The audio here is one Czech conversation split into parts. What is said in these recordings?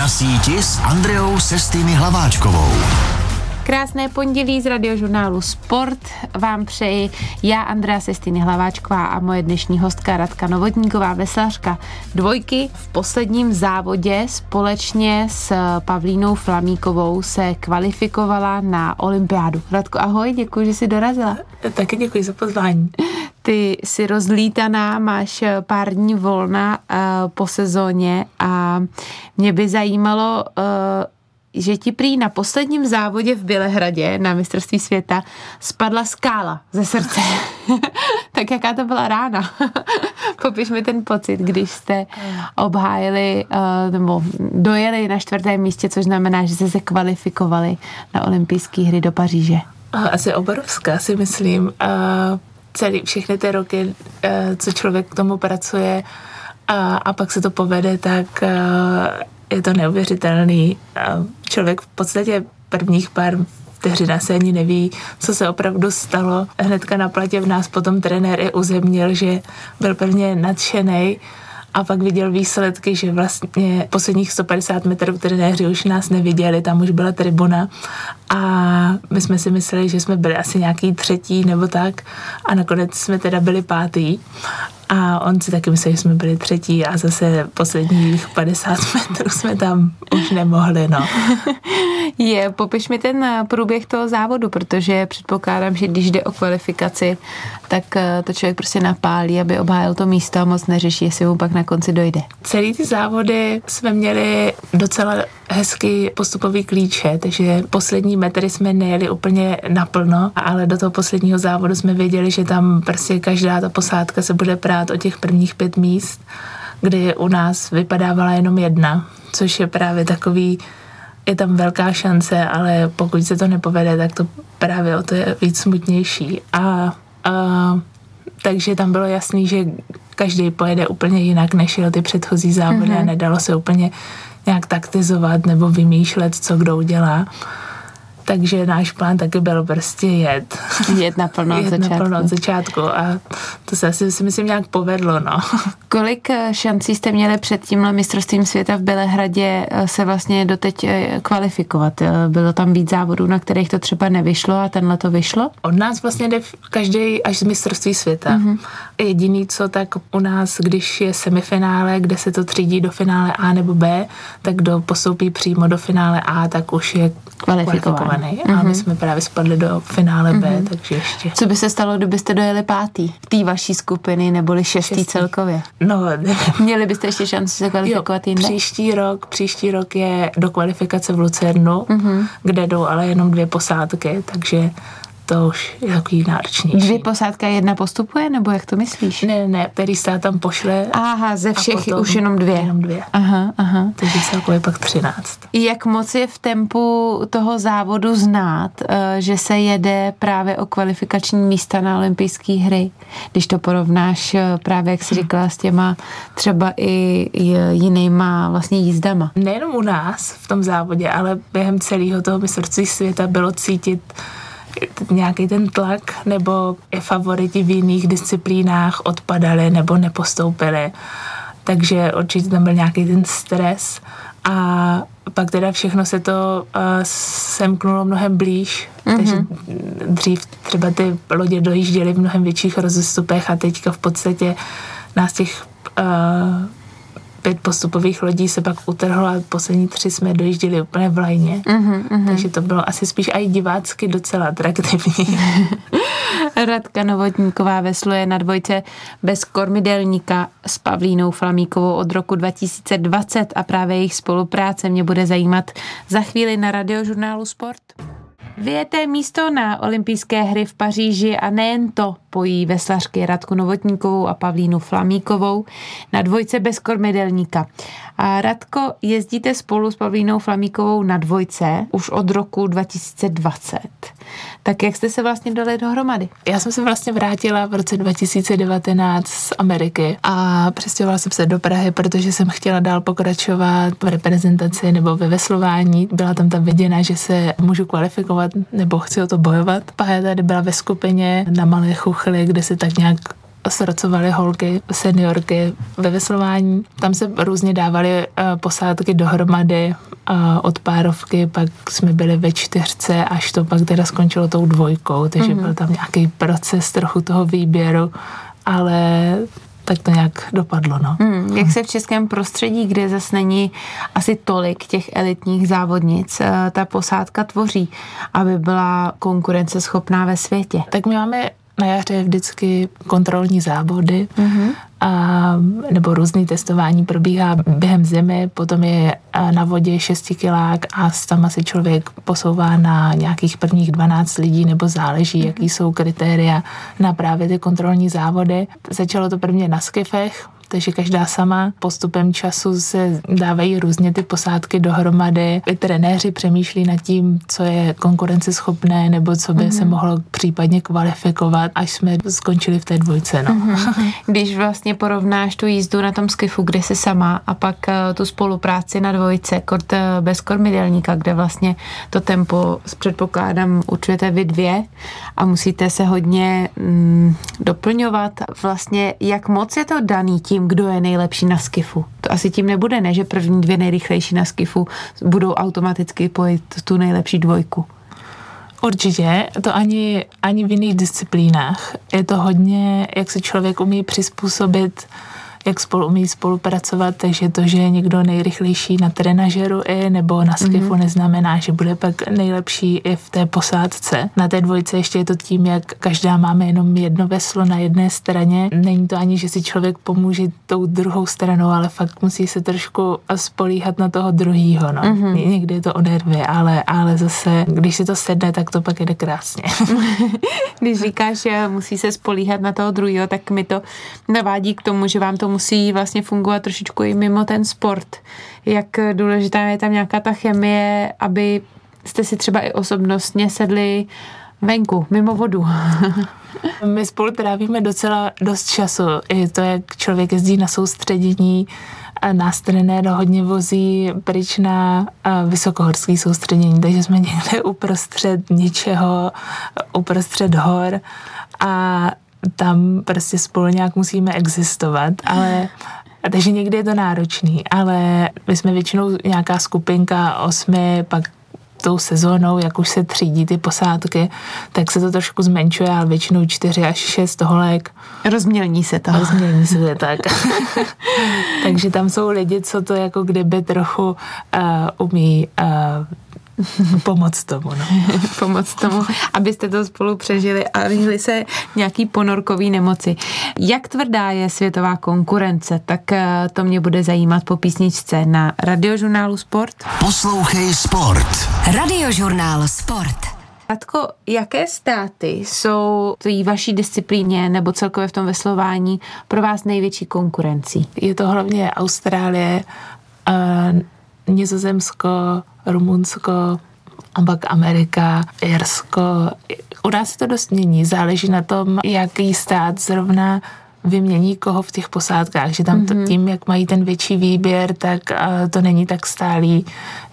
Na síti s Andreou Sestými Hlaváčkovou. Krásné pondělí z radiožurnálu Sport vám přeji já, Andrea Sestiny Hlaváčková a moje dnešní hostka Radka Novotníková, veslařka dvojky. V posledním závodě společně s Pavlínou Flamíkovou se kvalifikovala na olympiádu. Radko, ahoj, děkuji, že jsi dorazila. Taky děkuji za pozvání. Ty jsi rozlítaná, máš pár dní volna uh, po sezóně a mě by zajímalo, uh, že ti prý na posledním závodě v Bělehradě na mistrovství světa spadla skála ze srdce. tak jaká to byla rána? Popiš mi ten pocit, když jste obhájili uh, nebo dojeli na čtvrtém místě, což znamená, že jste se kvalifikovali na olympijské hry do Paříže. Asi obrovská si myslím. A celý, všechny ty roky, eh, co člověk k tomu pracuje a, a pak se to povede, tak eh, je to neuvěřitelný. Člověk v podstatě prvních pár vteřin se ani neví, co se opravdu stalo. Hnedka na platě v nás potom trenér i uzemnil, že byl pevně nadšený a pak viděl výsledky, že vlastně posledních 150 metrů trenéři už nás neviděli, tam už byla tribuna a my jsme si mysleli, že jsme byli asi nějaký třetí nebo tak a nakonec jsme teda byli pátý a on si taky myslel, že jsme byli třetí a zase posledních 50 metrů jsme tam už nemohli, no. Je, popiš mi ten průběh toho závodu, protože předpokládám, že když jde o kvalifikaci, tak eh, to člověk prostě napálí, aby obhájil to místo a moc neřeší, jestli mu pak na konci dojde. Celý ty závody jsme měli docela hezký postupový klíče, takže poslední metry jsme nejeli úplně naplno, ale do toho posledního závodu jsme věděli, že tam prostě každá ta posádka se bude prát o těch prvních pět míst, kdy u nás vypadávala jenom jedna, což je právě takový je tam velká šance, ale pokud se to nepovede, tak to právě o to je víc smutnější. A, a takže tam bylo jasný, že každý pojede úplně jinak, než jel ty předchozí závody mm-hmm. a nedalo se úplně nějak taktizovat nebo vymýšlet, co kdo udělá. Takže náš plán taky byl prostě jet. Jet naplno od začátku. naplno od začátku a to se asi si myslím nějak povedlo, no. Kolik eh, šancí jste měli před tímhle mistrovstvím světa v Bělehradě eh, se vlastně doteď eh, kvalifikovat? Bylo tam víc závodů, na kterých to třeba nevyšlo a tenhle to vyšlo? Od nás vlastně jde každý až z mistrovství světa. Mm-hmm. Jediný co, tak u nás, když je semifinále, kde se to třídí do finále A nebo B, tak kdo postoupí přímo do finále A, tak už je kvalifikovaný vyhraný mm-hmm. a my mhm. jsme právě spadli do finále B, mm-hmm. takže ještě. Co by se stalo, kdybyste dojeli pátý v té vaší skupiny, neboli šestý, šestý. celkově? No, Měli byste ještě šanci se kvalifikovat jinde? Příští rok, příští rok je do kvalifikace v Lucernu, mm-hmm. kde jdou ale jenom dvě posádky, takže to už je takový náročnější. Dvě posádka jedna postupuje, nebo jak to myslíš? Ne, ne, který stát tam pošle. Aha, ze všech už jenom dvě. Jenom dvě. Aha, aha. Takže celkově pak třináct. Jak moc je v tempu toho závodu znát, eh, že se jede právě o kvalifikační místa na olympijské hry, když to porovnáš eh, právě, jak jsi říkala, s těma třeba i jinýma vlastně jízdama? Nejenom u nás v tom závodě, ale během celého toho mistrovství světa bylo cítit nějaký ten tlak, nebo i favoriti v jiných disciplínách odpadali nebo nepostoupili. Takže určitě tam byl nějaký ten stres a pak teda všechno se to uh, semknulo mnohem blíž, mm-hmm. takže dřív třeba ty lodě dojížděly v mnohem větších rozestupech a teďka v podstatě nás těch uh, pět postupových lodí se pak utrhlo a poslední tři jsme dojížděli úplně v lajně. Uh-huh. Takže to bylo asi spíš i divácky docela atraktivní. Radka Novotníková vesluje na dvojce bez kormidelníka s Pavlínou Flamíkovou od roku 2020 a právě jejich spolupráce mě bude zajímat za chvíli na radiožurnálu Sport. Vyjeté místo na olympijské hry v Paříži a nejen to pojí veslařky Radku Novotníkovou a Pavlínu Flamíkovou na dvojce bez kormidelníka. A Radko, jezdíte spolu s Pavlínou Flamíkovou na dvojce už od roku 2020. Tak jak jste se vlastně dali dohromady? Já jsem se vlastně vrátila v roce 2019 z Ameriky a přestěhovala jsem se do Prahy, protože jsem chtěla dál pokračovat v reprezentaci nebo ve veslování. Byla tam ta viděna, že se můžu kvalifikovat nebo chci o to bojovat. Paja tady byla ve skupině na Malé Chuchli, kde se tak nějak srocovaly holky, seniorky ve veslování. Tam se různě dávaly posádky dohromady od párovky, pak jsme byli ve čtyřce, až to pak teda skončilo tou dvojkou, takže mm-hmm. byl tam nějaký proces trochu toho výběru, ale tak to nějak dopadlo. No. Hmm, jak se v českém prostředí, kde zase není asi tolik těch elitních závodnic, eh, ta posádka tvoří, aby byla konkurenceschopná ve světě? Tak my máme na jaře vždycky kontrolní závody mm-hmm. a, nebo různý testování probíhá během zimy, potom je na vodě šestikilák a tam se člověk posouvá na nějakých prvních 12 lidí nebo záleží, mm-hmm. jaký jsou kritéria na právě ty kontrolní závody. Začalo to prvně na skifech, takže každá sama. Postupem času se dávají různě ty posádky dohromady. I trenéři přemýšlí nad tím, co je konkurenceschopné nebo co by mm-hmm. se mhm. mohlo případně kvalifikovat, až jsme skončili v té dvojce. No. Mm-hmm. Když vlastně porovnáš tu jízdu na tom skifu, kde jsi sama a pak uh, tu spolupráci na dvojce, kort uh, bez kormidelníka, kde vlastně to tempo s předpokládám určujete vy dvě a musíte se hodně mm, doplňovat. Vlastně jak moc je to daný tím, tím, kdo je nejlepší na skifu. To asi tím nebude, ne, že první dvě nejrychlejší na skifu budou automaticky pojít tu nejlepší dvojku. Určitě, to ani, ani v jiných disciplínách. Je to hodně, jak se člověk umí přizpůsobit jak spolu umí spolupracovat, takže to, že je někdo nejrychlejší na trenažeru i nebo na skifu mm-hmm. neznamená, že bude pak nejlepší i v té posádce. Na té dvojce ještě je to tím, jak každá máme jenom jedno veslo na jedné straně. Není to ani, že si člověk pomůže tou druhou stranou, ale fakt musí se trošku spolíhat na toho druhýho. No. Mm-hmm. Někdy je to o nervy, ale, ale zase, když si to sedne, tak to pak jde krásně. když říkáš, že musí se spolíhat na toho druhého, tak mi to navádí k tomu, že vám to musí vlastně fungovat trošičku i mimo ten sport. Jak důležitá je tam nějaká ta chemie, aby jste si třeba i osobnostně sedli venku, mimo vodu. My spolu trávíme docela dost času. I to, jak člověk jezdí na soustředění, a nás trenér hodně vozí pryč na vysokohorský soustředění, takže jsme někde uprostřed ničeho, uprostřed hor a tam prostě spolu nějak musíme existovat, ale a takže někdy je to náročný, ale my jsme většinou nějaká skupinka osmi, pak tou sezónou, jak už se třídí ty posádky, tak se to trošku zmenšuje, ale většinou čtyři až šest holek. Rozmělní se to. Rozmělní se to, tak. Takže tam jsou lidi, co to jako kdyby trochu uh, umí uh, Pomoc tomu, no. Pomoc tomu, abyste to spolu přežili a vyhli se nějaký ponorkový nemoci. Jak tvrdá je světová konkurence, tak eh, to mě bude zajímat po písničce na radiožurnálu Sport. Poslouchej Sport. Radiožurnál Sport. Radko, jaké státy jsou v vaší disciplíně nebo celkově v tom veslování pro vás největší konkurencí? Je to hlavně Austrálie, uh, Nizozemsko, Rumunsko, pak Amerika, Jirsko. U nás se to dost mění, záleží na tom, jaký stát zrovna vymění koho v těch posádkách, že tam to, mhm. tím, jak mají ten větší výběr, tak to není tak stálý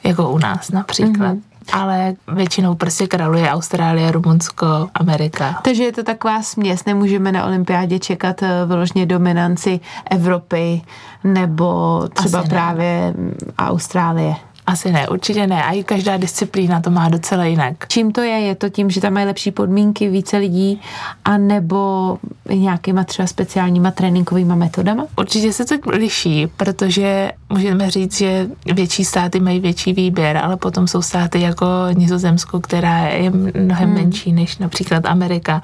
jako u nás například. Mm-hmm ale většinou prostě kraluje Austrálie, Rumunsko, Amerika. Takže je to taková směs, nemůžeme na olympiádě čekat eh, vyloženě dominanci Evropy nebo třeba Asi právě ne. Austrálie. Asi ne, určitě ne. A i každá disciplína to má docela jinak. Čím to je? Je to tím, že tam mají lepší podmínky, více lidí, a nebo nějakýma třeba speciálníma tréninkovými metodama? Určitě se to liší, protože můžeme říct, že větší státy mají větší výběr, ale potom jsou státy jako Nizozemsko, která je mnohem hmm. menší než například Amerika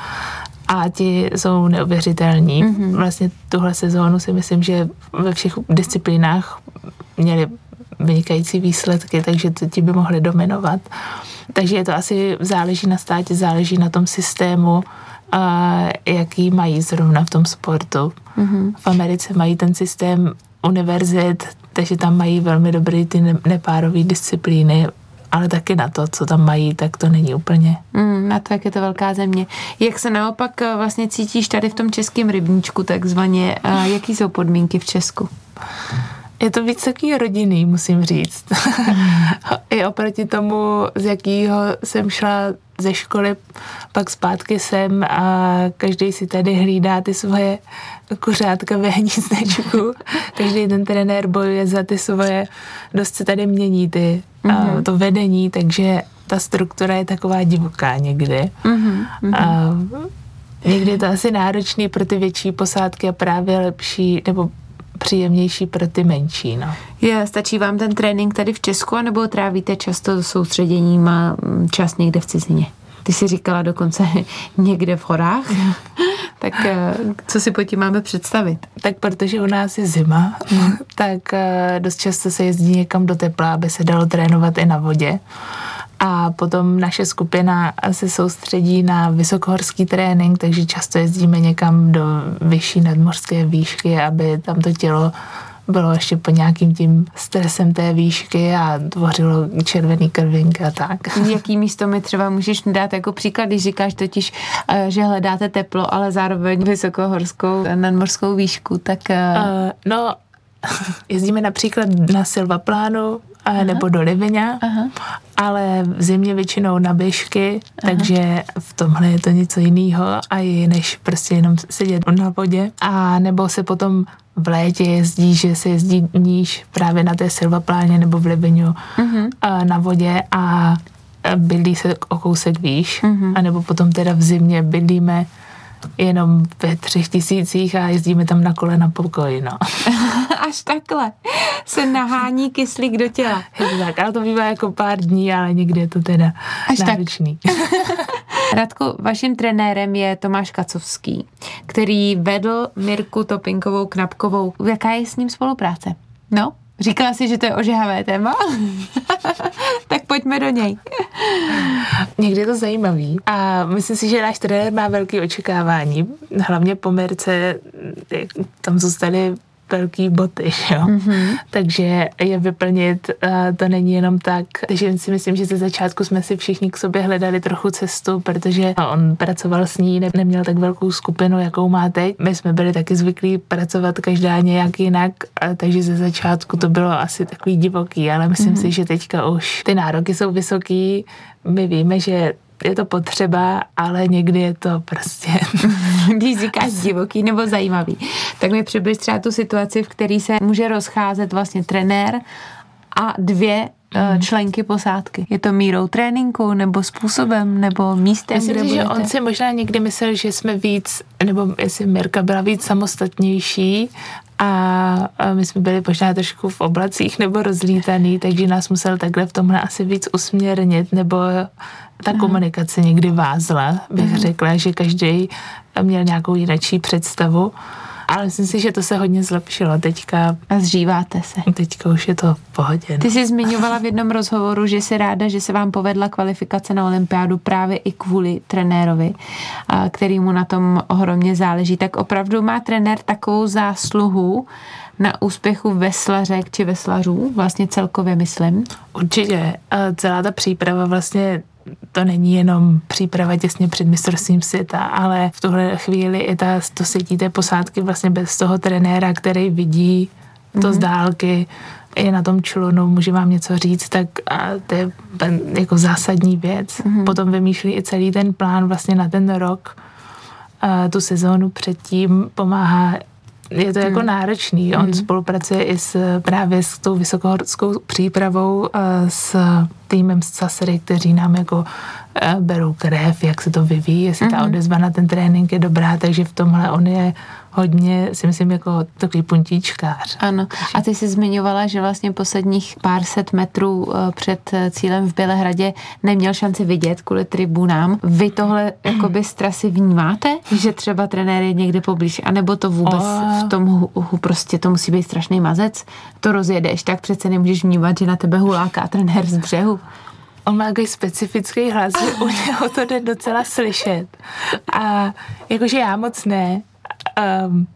a ti jsou neuvěřitelní. Mm-hmm. Vlastně tuhle sezónu si myslím, že ve všech disciplínách měli vynikající výsledky, takže to ti by mohli dominovat. Takže je to asi záleží na státě, záleží na tom systému, a jaký mají zrovna v tom sportu. Mm-hmm. V Americe mají ten systém univerzit, takže tam mají velmi dobrý ty nepárové disciplíny, ale taky na to, co tam mají, tak to není úplně. Mm, na to, jak je to velká země. Jak se naopak eh, vlastně cítíš tady v tom českém rybníčku takzvaně? Jaký jsou podmínky v Česku? Je to víc takový rodinný, musím říct. I oproti tomu, z jakého jsem šla ze školy, pak zpátky sem a každý si tady hlídá ty svoje kuřátka ve hnízdečku. každý ten trenér bojuje za ty svoje, dost se tady mění ty, mm-hmm. a to vedení, takže ta struktura je taková divoká někdy. Mm-hmm. A někdy je to asi náročný pro ty větší posádky a právě lepší, nebo příjemnější pro ty menší. No. Je, stačí vám ten trénink tady v Česku, nebo trávíte často soustředěním a mm, čas někde v cizině? Ty jsi říkala dokonce někde v horách. tak eh, co si po tím máme představit? Tak protože u nás je zima, tak eh, dost často se jezdí někam do tepla, aby se dalo trénovat i na vodě. A potom naše skupina se soustředí na vysokohorský trénink, takže často jezdíme někam do vyšší nadmořské výšky, aby tam to tělo bylo ještě pod nějakým tím stresem té výšky a tvořilo červený krvinky a tak. Jaký místo mi třeba můžeš dát jako příklad, když říkáš totiž, eh, že hledáte teplo, ale zároveň vysokohorskou nadmořskou výšku, tak... Uh, no, jezdíme například na Silvaplánu, Aha. nebo do Livině, ale v zimě většinou na běžky, Aha. takže v tomhle je to něco jiného a je než prostě jenom sedět na vodě. A nebo se potom v létě jezdí, že se jezdí níž právě na té silvapláně nebo v Liviňu uh-huh. na vodě a bydlí se o kousek výš, uh-huh. a nebo potom teda v zimě bydlíme jenom ve třech tisících a jezdíme tam na kole na pokoji, no. Až takhle se nahání kyslík do těla. Tak, ale to bývá jako pár dní, ale někdy je to teda Až náročný. Tak. Radku, vaším trenérem je Tomáš Kacovský, který vedl Mirku Topinkovou Knapkovou. Jaká je s ním spolupráce? No, Říkala si, že to je ožehavé téma? tak pojďme do něj. Někdy je to zajímavý a myslím si, že náš trenér má velké očekávání. Hlavně po Mirce tam zůstali velký boty, jo. Mm-hmm. Takže je vyplnit, uh, to není jenom tak. Takže si myslím, že ze začátku jsme si všichni k sobě hledali trochu cestu, protože on pracoval s ní, ne, neměl tak velkou skupinu, jakou má teď. My jsme byli taky zvyklí pracovat každá nějak jinak, takže ze začátku to bylo asi takový divoký, ale myslím mm-hmm. si, že teďka už ty nároky jsou vysoký. My víme, že je to potřeba, ale někdy je to prostě... Když říkáš divoký nebo zajímavý, tak mi přibliž třeba tu situaci, v které se může rozcházet vlastně trenér a dvě mm. členky posádky. Je to mírou tréninku, nebo způsobem, nebo místem, Myslím kde si, že on si možná někdy myslel, že jsme víc, nebo jestli Mirka byla víc samostatnější a my jsme byli možná trošku v oblacích nebo rozlítaný, takže nás musel takhle v tomhle asi víc usměrnit, nebo ta komunikace někdy vázla, bych Aha. řekla, že každý měl nějakou jinačí představu. Ale myslím si, že to se hodně zlepšilo teďka. A zříváte se. Teďka už je to v pohodě. No. Ty jsi zmiňovala v jednom rozhovoru, že jsi ráda, že se vám povedla kvalifikace na olympiádu právě i kvůli trenérovi, který mu na tom ohromně záleží. Tak opravdu má trenér takovou zásluhu na úspěchu veslařek či veslařů, vlastně celkově myslím? Určitě. Celá ta příprava vlastně to není jenom příprava těsně před mistrovstvím světa, ale v tuhle chvíli i ta, to setí té posádky vlastně bez toho trenéra, který vidí to mm-hmm. z dálky, je na tom člunu, může vám něco říct, tak a to je jako zásadní věc. Mm-hmm. Potom vymýšlí i celý ten plán vlastně na ten rok, a tu sezónu předtím pomáhá je to jako hmm. náročný. On hmm. spolupracuje i s, právě s tou vysokohorskou přípravou, s týmem z Sasery, kteří nám jako berou krev, jak se to vyvíjí, jestli ta hmm. odezva na ten trénink je dobrá, takže v tomhle on je hodně, si myslím, jako takový puntíčkář. Ano. A ty jsi zmiňovala, že vlastně posledních pár set metrů eh, před eh, cílem v Bělehradě neměl šanci vidět kvůli tribunám. Vy tohle jakoby z trasy vnímáte, že třeba trenér je někde poblíž, anebo to vůbec o... v tom hu, prostě to musí být strašný mazec, to rozjedeš, tak přece nemůžeš vnímat, že na tebe huláká trenér z břehu. On má takový specifický hlas, že u něho to jde docela slyšet. A jakože já moc ne, um,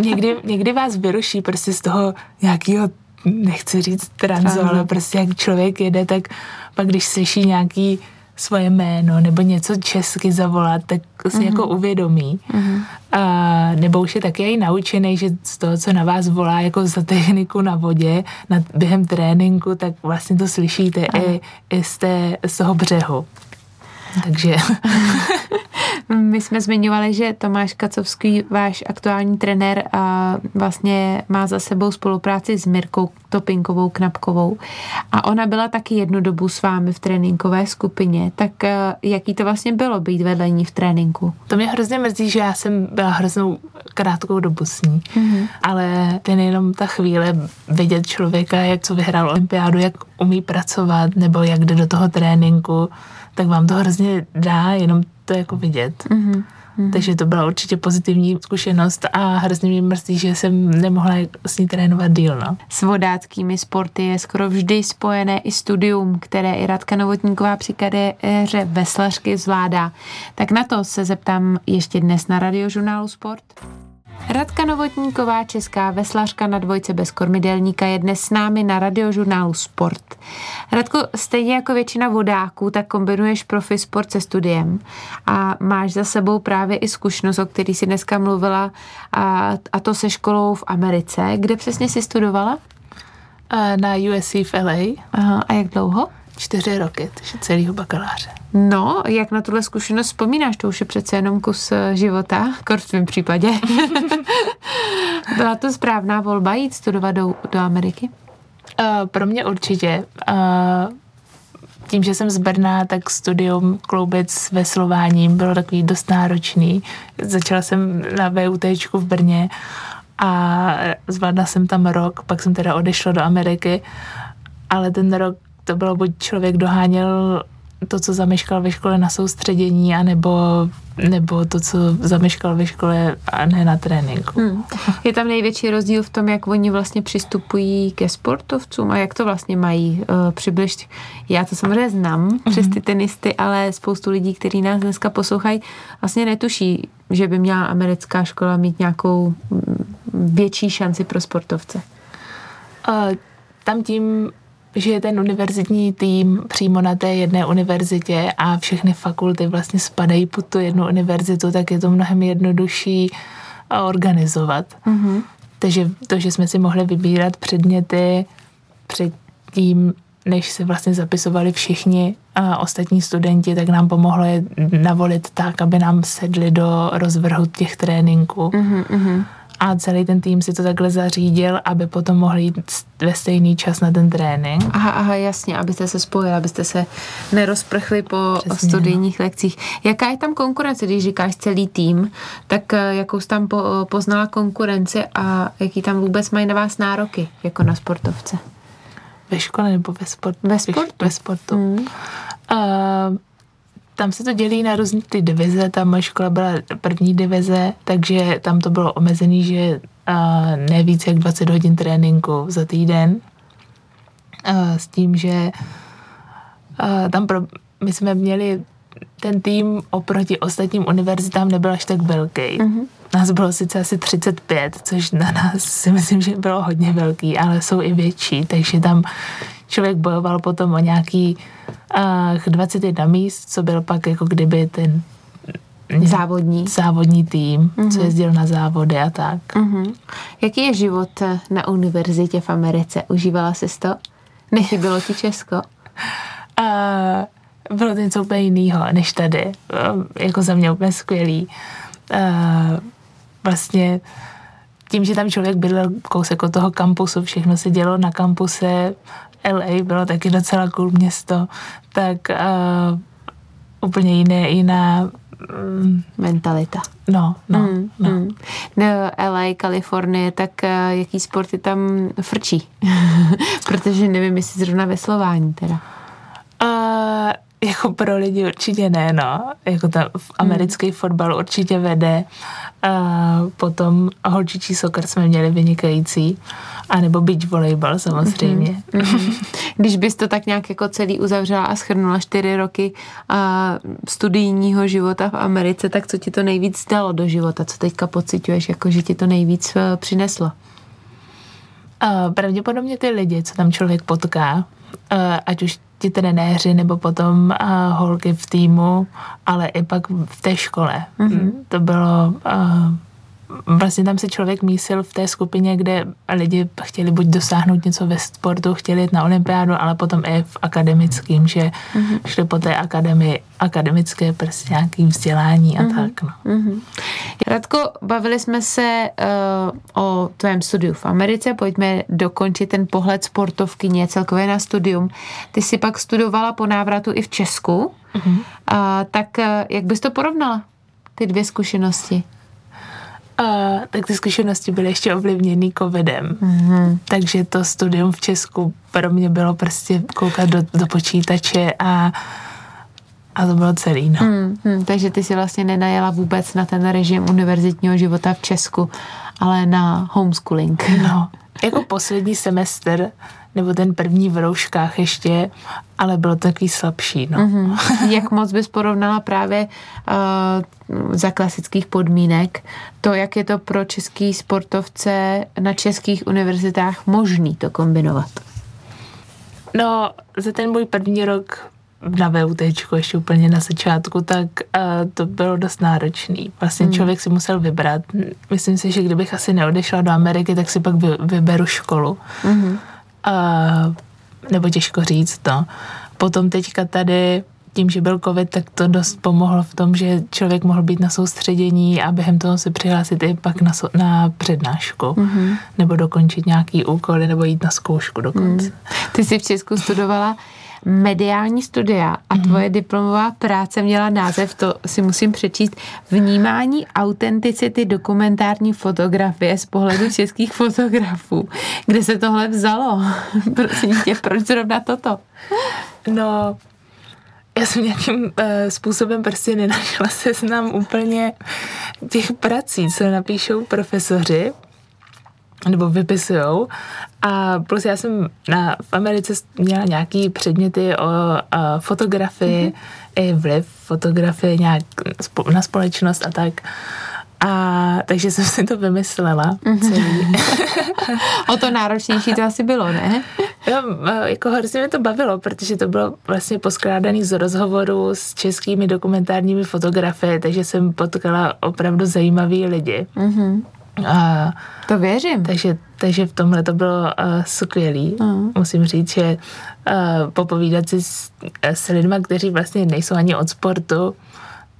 někdy, někdy vás vyruší prostě z toho nějakého, nechci říct transu, ale prostě jak člověk jede, tak pak když slyší nějaký svoje jméno nebo něco česky zavolat, tak si mm-hmm. jako uvědomí. Mm-hmm. A, nebo už je taky i naučený, že z toho, co na vás volá jako za techniku na vodě na, během tréninku, tak vlastně to slyšíte i, i z, té, z toho břehu. Takže... My jsme zmiňovali, že Tomáš Kacovský, váš aktuální trenér, a vlastně má za sebou spolupráci s Mirkou Topinkovou Knapkovou. A ona byla taky jednu dobu s vámi v tréninkové skupině. Tak eh, jaký to vlastně bylo být vedle ní v tréninku? To mě hrozně mrzí, že já jsem byla hroznou krátkou dobu s ní. Mm-hmm. Ale ten jenom ta chvíle vidět člověka, jak co vyhrál olympiádu, jak umí pracovat, nebo jak jde do toho tréninku, tak vám to hrozně dá jenom to jako vidět. Mm-hmm. Takže to byla určitě pozitivní zkušenost a hrozně mě mrzí, že jsem nemohla s ní trénovat díl. No. S vodáckými sporty je skoro vždy spojené i studium, které i Radka Novotníková při kariéře veslařky zvládá. Tak na to se zeptám ještě dnes na radiožurnálu Sport. Radka Novotníková, česká veslařka na dvojce bez kormidelníka, je dnes s námi na radiožurnálu Sport. Radko, stejně jako většina vodáků, tak kombinuješ profi sport se studiem a máš za sebou právě i zkušenost, o který si dneska mluvila, a, a to se školou v Americe. Kde přesně jsi studovala? Na USC v LA. Aha, a jak dlouho? Čtyři roky, takže celého bakaláře. No, jak na tuhle zkušenost vzpomínáš? To už je přece jenom kus eh, života, kor v tvém případě. Byla to správná volba jít studovat do, do Ameriky? Uh, pro mě určitě. Uh, tím, že jsem z Brna, tak studium kloubit s veslováním bylo takový dost náročný. Začala jsem na VUT v Brně a zvládla jsem tam rok, pak jsem teda odešla do Ameriky, ale ten rok to bylo, buď člověk doháněl to, co zameškal ve škole na soustředění, anebo, nebo to, co zameškal ve škole a ne na tréninku. Hmm. Je tam největší rozdíl v tom, jak oni vlastně přistupují ke sportovcům a jak to vlastně mají uh, přibliž. Já to samozřejmě znám hmm. přes ty tenisty, ale spoustu lidí, kteří nás dneska poslouchají, vlastně netuší, že by měla americká škola mít nějakou mm, větší šanci pro sportovce. Uh, tam tím že je ten univerzitní tým přímo na té jedné univerzitě a všechny fakulty vlastně spadají pod tu jednu univerzitu, tak je to mnohem jednodušší organizovat. Mm-hmm. Takže to, že jsme si mohli vybírat předměty předtím, než se vlastně zapisovali všichni a ostatní studenti, tak nám pomohlo je navolit tak, aby nám sedli do rozvrhu těch tréninků. Mm-hmm a celý ten tým si to takhle zařídil, aby potom mohli jít ve stejný čas na ten trénink. Aha, aha, jasně, abyste se spojili, abyste se nerozprchli po Přesně, studijních no. lekcích. Jaká je tam konkurence, když říkáš celý tým, tak eh, jakou jsi tam po, poznala konkurenci a jaký tam vůbec mají na vás nároky, jako na sportovce? Ve škole nebo ve sportu? Ve sportu. Ve sportu. Hmm. Uh, tam se to dělí na různé ty divize, ta moje škola byla první divize, takže tam to bylo omezený, že uh, ne víc jak 20 hodin tréninku za týden. Uh, s tím, že uh, tam pro, my jsme měli ten tým oproti ostatním univerzitám nebyl až tak velký. Mm-hmm. Nás bylo sice asi 35, což na nás si myslím, že bylo hodně velký, ale jsou i větší, takže tam člověk bojoval potom o nějaký uh, 21 míst, co byl pak jako kdyby ten závodní, závodní tým, mm-hmm. co jezdil na závody a tak. Mm-hmm. Jaký je život na univerzitě v Americe? Užívala jsi to? Nechybilo ti Česko? Uh, bylo to něco úplně jiného než tady. Uh, jako za mě úplně skvělý. Uh, vlastně tím, že tam člověk bydlel kousek od toho kampusu, všechno se dělo na kampuse, LA bylo taky docela cool město, tak uh, úplně jiné, jiná um, mentalita. No, no, mm, no. Mm. no. LA, Kalifornie, tak uh, jaký sporty tam frčí? Protože nevím, jestli zrovna veslování teda. Uh, jako pro lidi určitě ne, no. Jako ta americký hmm. fotbal určitě vede. A potom holčičí soccer jsme měli vynikající. A nebo beach volejbal samozřejmě. Mm-hmm. Když bys to tak nějak jako celý uzavřela a schrnula čtyři roky a studijního života v Americe, tak co ti to nejvíc dalo do života? Co teďka pocituješ, jako že ti to nejvíc eh, přineslo? Uh, pravděpodobně ty lidi, co tam člověk potká, uh, ať už ti trenéři nebo potom uh, holky v týmu, ale i pak v té škole. Mm-hmm. To bylo uh, vlastně tam se člověk mísil v té skupině, kde lidi chtěli buď dosáhnout něco ve sportu, chtěli jít na olympiádu, ale potom i v akademickým, že mm-hmm. šli po té akademii, akademické prostě nějaký vzdělání a mm-hmm. tak. No. Mm-hmm. Radko, bavili jsme se uh, o tvém studiu v Americe, pojďme dokončit ten pohled sportovkyně celkově na studium. Ty jsi pak studovala po návratu i v Česku, mm-hmm. uh, tak uh, jak bys to porovnala, ty dvě zkušenosti? A, tak ty zkušenosti byly ještě ovlivněny covidem. Mm-hmm. Takže to studium v Česku pro mě bylo prostě koukat do, do počítače a a to bylo celý, no. Hmm, hmm, takže ty si vlastně nenajela vůbec na ten režim univerzitního života v Česku, ale na homeschooling. No, jako poslední semestr nebo ten první v rouškách ještě, ale bylo takový slabší. No. Mm-hmm. Jak moc bys porovnala právě uh, za klasických podmínek to, jak je to pro český sportovce na českých univerzitách možný to kombinovat? No, za ten můj první rok na VUT, ještě úplně na začátku, tak uh, to bylo dost náročný. Vlastně mm. člověk si musel vybrat. Myslím si, že kdybych asi neodešla do Ameriky, tak si pak vy, vyberu školu. Mm-hmm uh, nebo těžko říct, no. Potom teďka tady tím, že byl covid, tak to dost pomohlo v tom, že člověk mohl být na soustředění a během toho se přihlásit i pak na, so, na přednášku, mm-hmm. nebo dokončit nějaký úkoly, nebo jít na zkoušku dokonce. Mm. Ty jsi v Česku studovala mediální studia a mm-hmm. tvoje diplomová práce měla název, to si musím přečíst, Vnímání autenticity dokumentární fotografie z pohledu českých fotografů. Kde se tohle vzalo? Prosím tě, proč zrovna toto? No, já jsem nějakým uh, způsobem prostě nenašla seznam úplně těch prací, co napíšou profesoři nebo vypisujou. A plus já jsem na, v Americe měla nějaký předměty o, o fotografii, mm-hmm. i vliv fotografie nějak na společnost a tak. A takže jsem si to vymyslela mm-hmm. celý. o to náročnější to asi bylo, ne? Jo, jako hrozně mě to bavilo, protože to bylo vlastně poskládaný z rozhovoru s českými dokumentárními fotografie, takže jsem potkala opravdu zajímavý lidi. Mm-hmm. A, to věřím. Takže, takže v tomhle to bylo uh, skvělý. Uh. Musím říct, že uh, popovídat si s, s lidmi, kteří vlastně nejsou ani od sportu,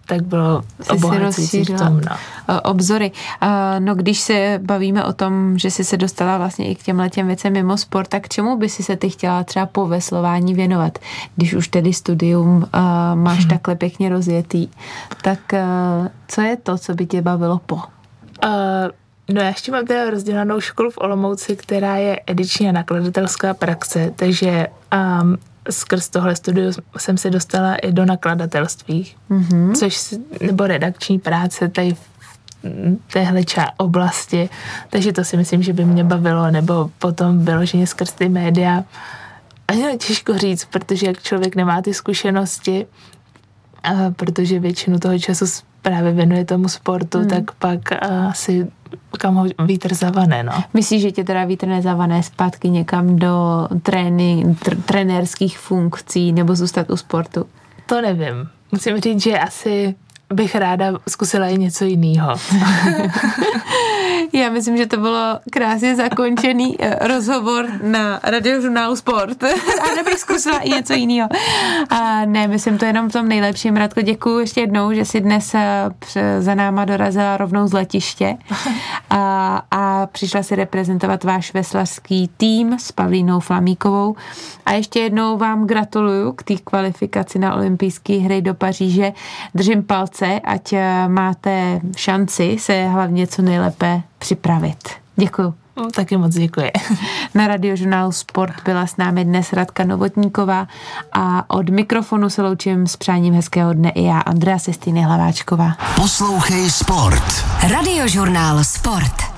tak bylo obohacující v tom. No. Obzory. No když se bavíme o tom, že jsi se dostala vlastně i k těm letěm věcem mimo sport, tak čemu by si se ty chtěla třeba po veslování věnovat? Když už tedy studium uh, máš hmm. takhle pěkně rozjetý, tak uh, co je to, co by tě bavilo po? Uh, No já ještě mám teda rozdělanou školu v Olomouci, která je ediční a nakladatelská praxe, takže um, skrz tohle studiu jsem se dostala i do nakladatelství, mm-hmm. což, nebo redakční práce tady v téhle oblasti, takže to si myslím, že by mě bavilo, nebo potom vyloženě skrz ty média. Ani těžko říct, protože jak člověk nemá ty zkušenosti, a protože většinu toho času právě věnuje tomu sportu, hmm. tak pak asi kam ho vítr zavane, no. Myslíš, že tě teda vítr nezavane zpátky někam do trény, tr- trenérských funkcí nebo zůstat u sportu? To nevím. Musím říct, že asi bych ráda zkusila i něco jiného. Já myslím, že to bylo krásně zakončený eh, rozhovor na radiožurnálu Sport. A nebych zkusila i něco jiného. A ne, myslím to jenom v tom nejlepším. Radko, děkuji ještě jednou, že si dnes eh, za náma dorazila rovnou z letiště a, a přišla si reprezentovat váš veslařský tým s Pavlínou Flamíkovou. A ještě jednou vám gratuluju k té kvalifikaci na olympijské hry do Paříže. Držím palce, ať eh, máte šanci se hlavně co nejlépe připravit. Děkuju. No, taky moc děkuji. Na radiožurnálu Sport byla s námi dnes Radka Novotníková a od mikrofonu se loučím s přáním hezkého dne i já, Andrea Sestýny Hlaváčková. Poslouchej Sport. Radiožurnál Sport.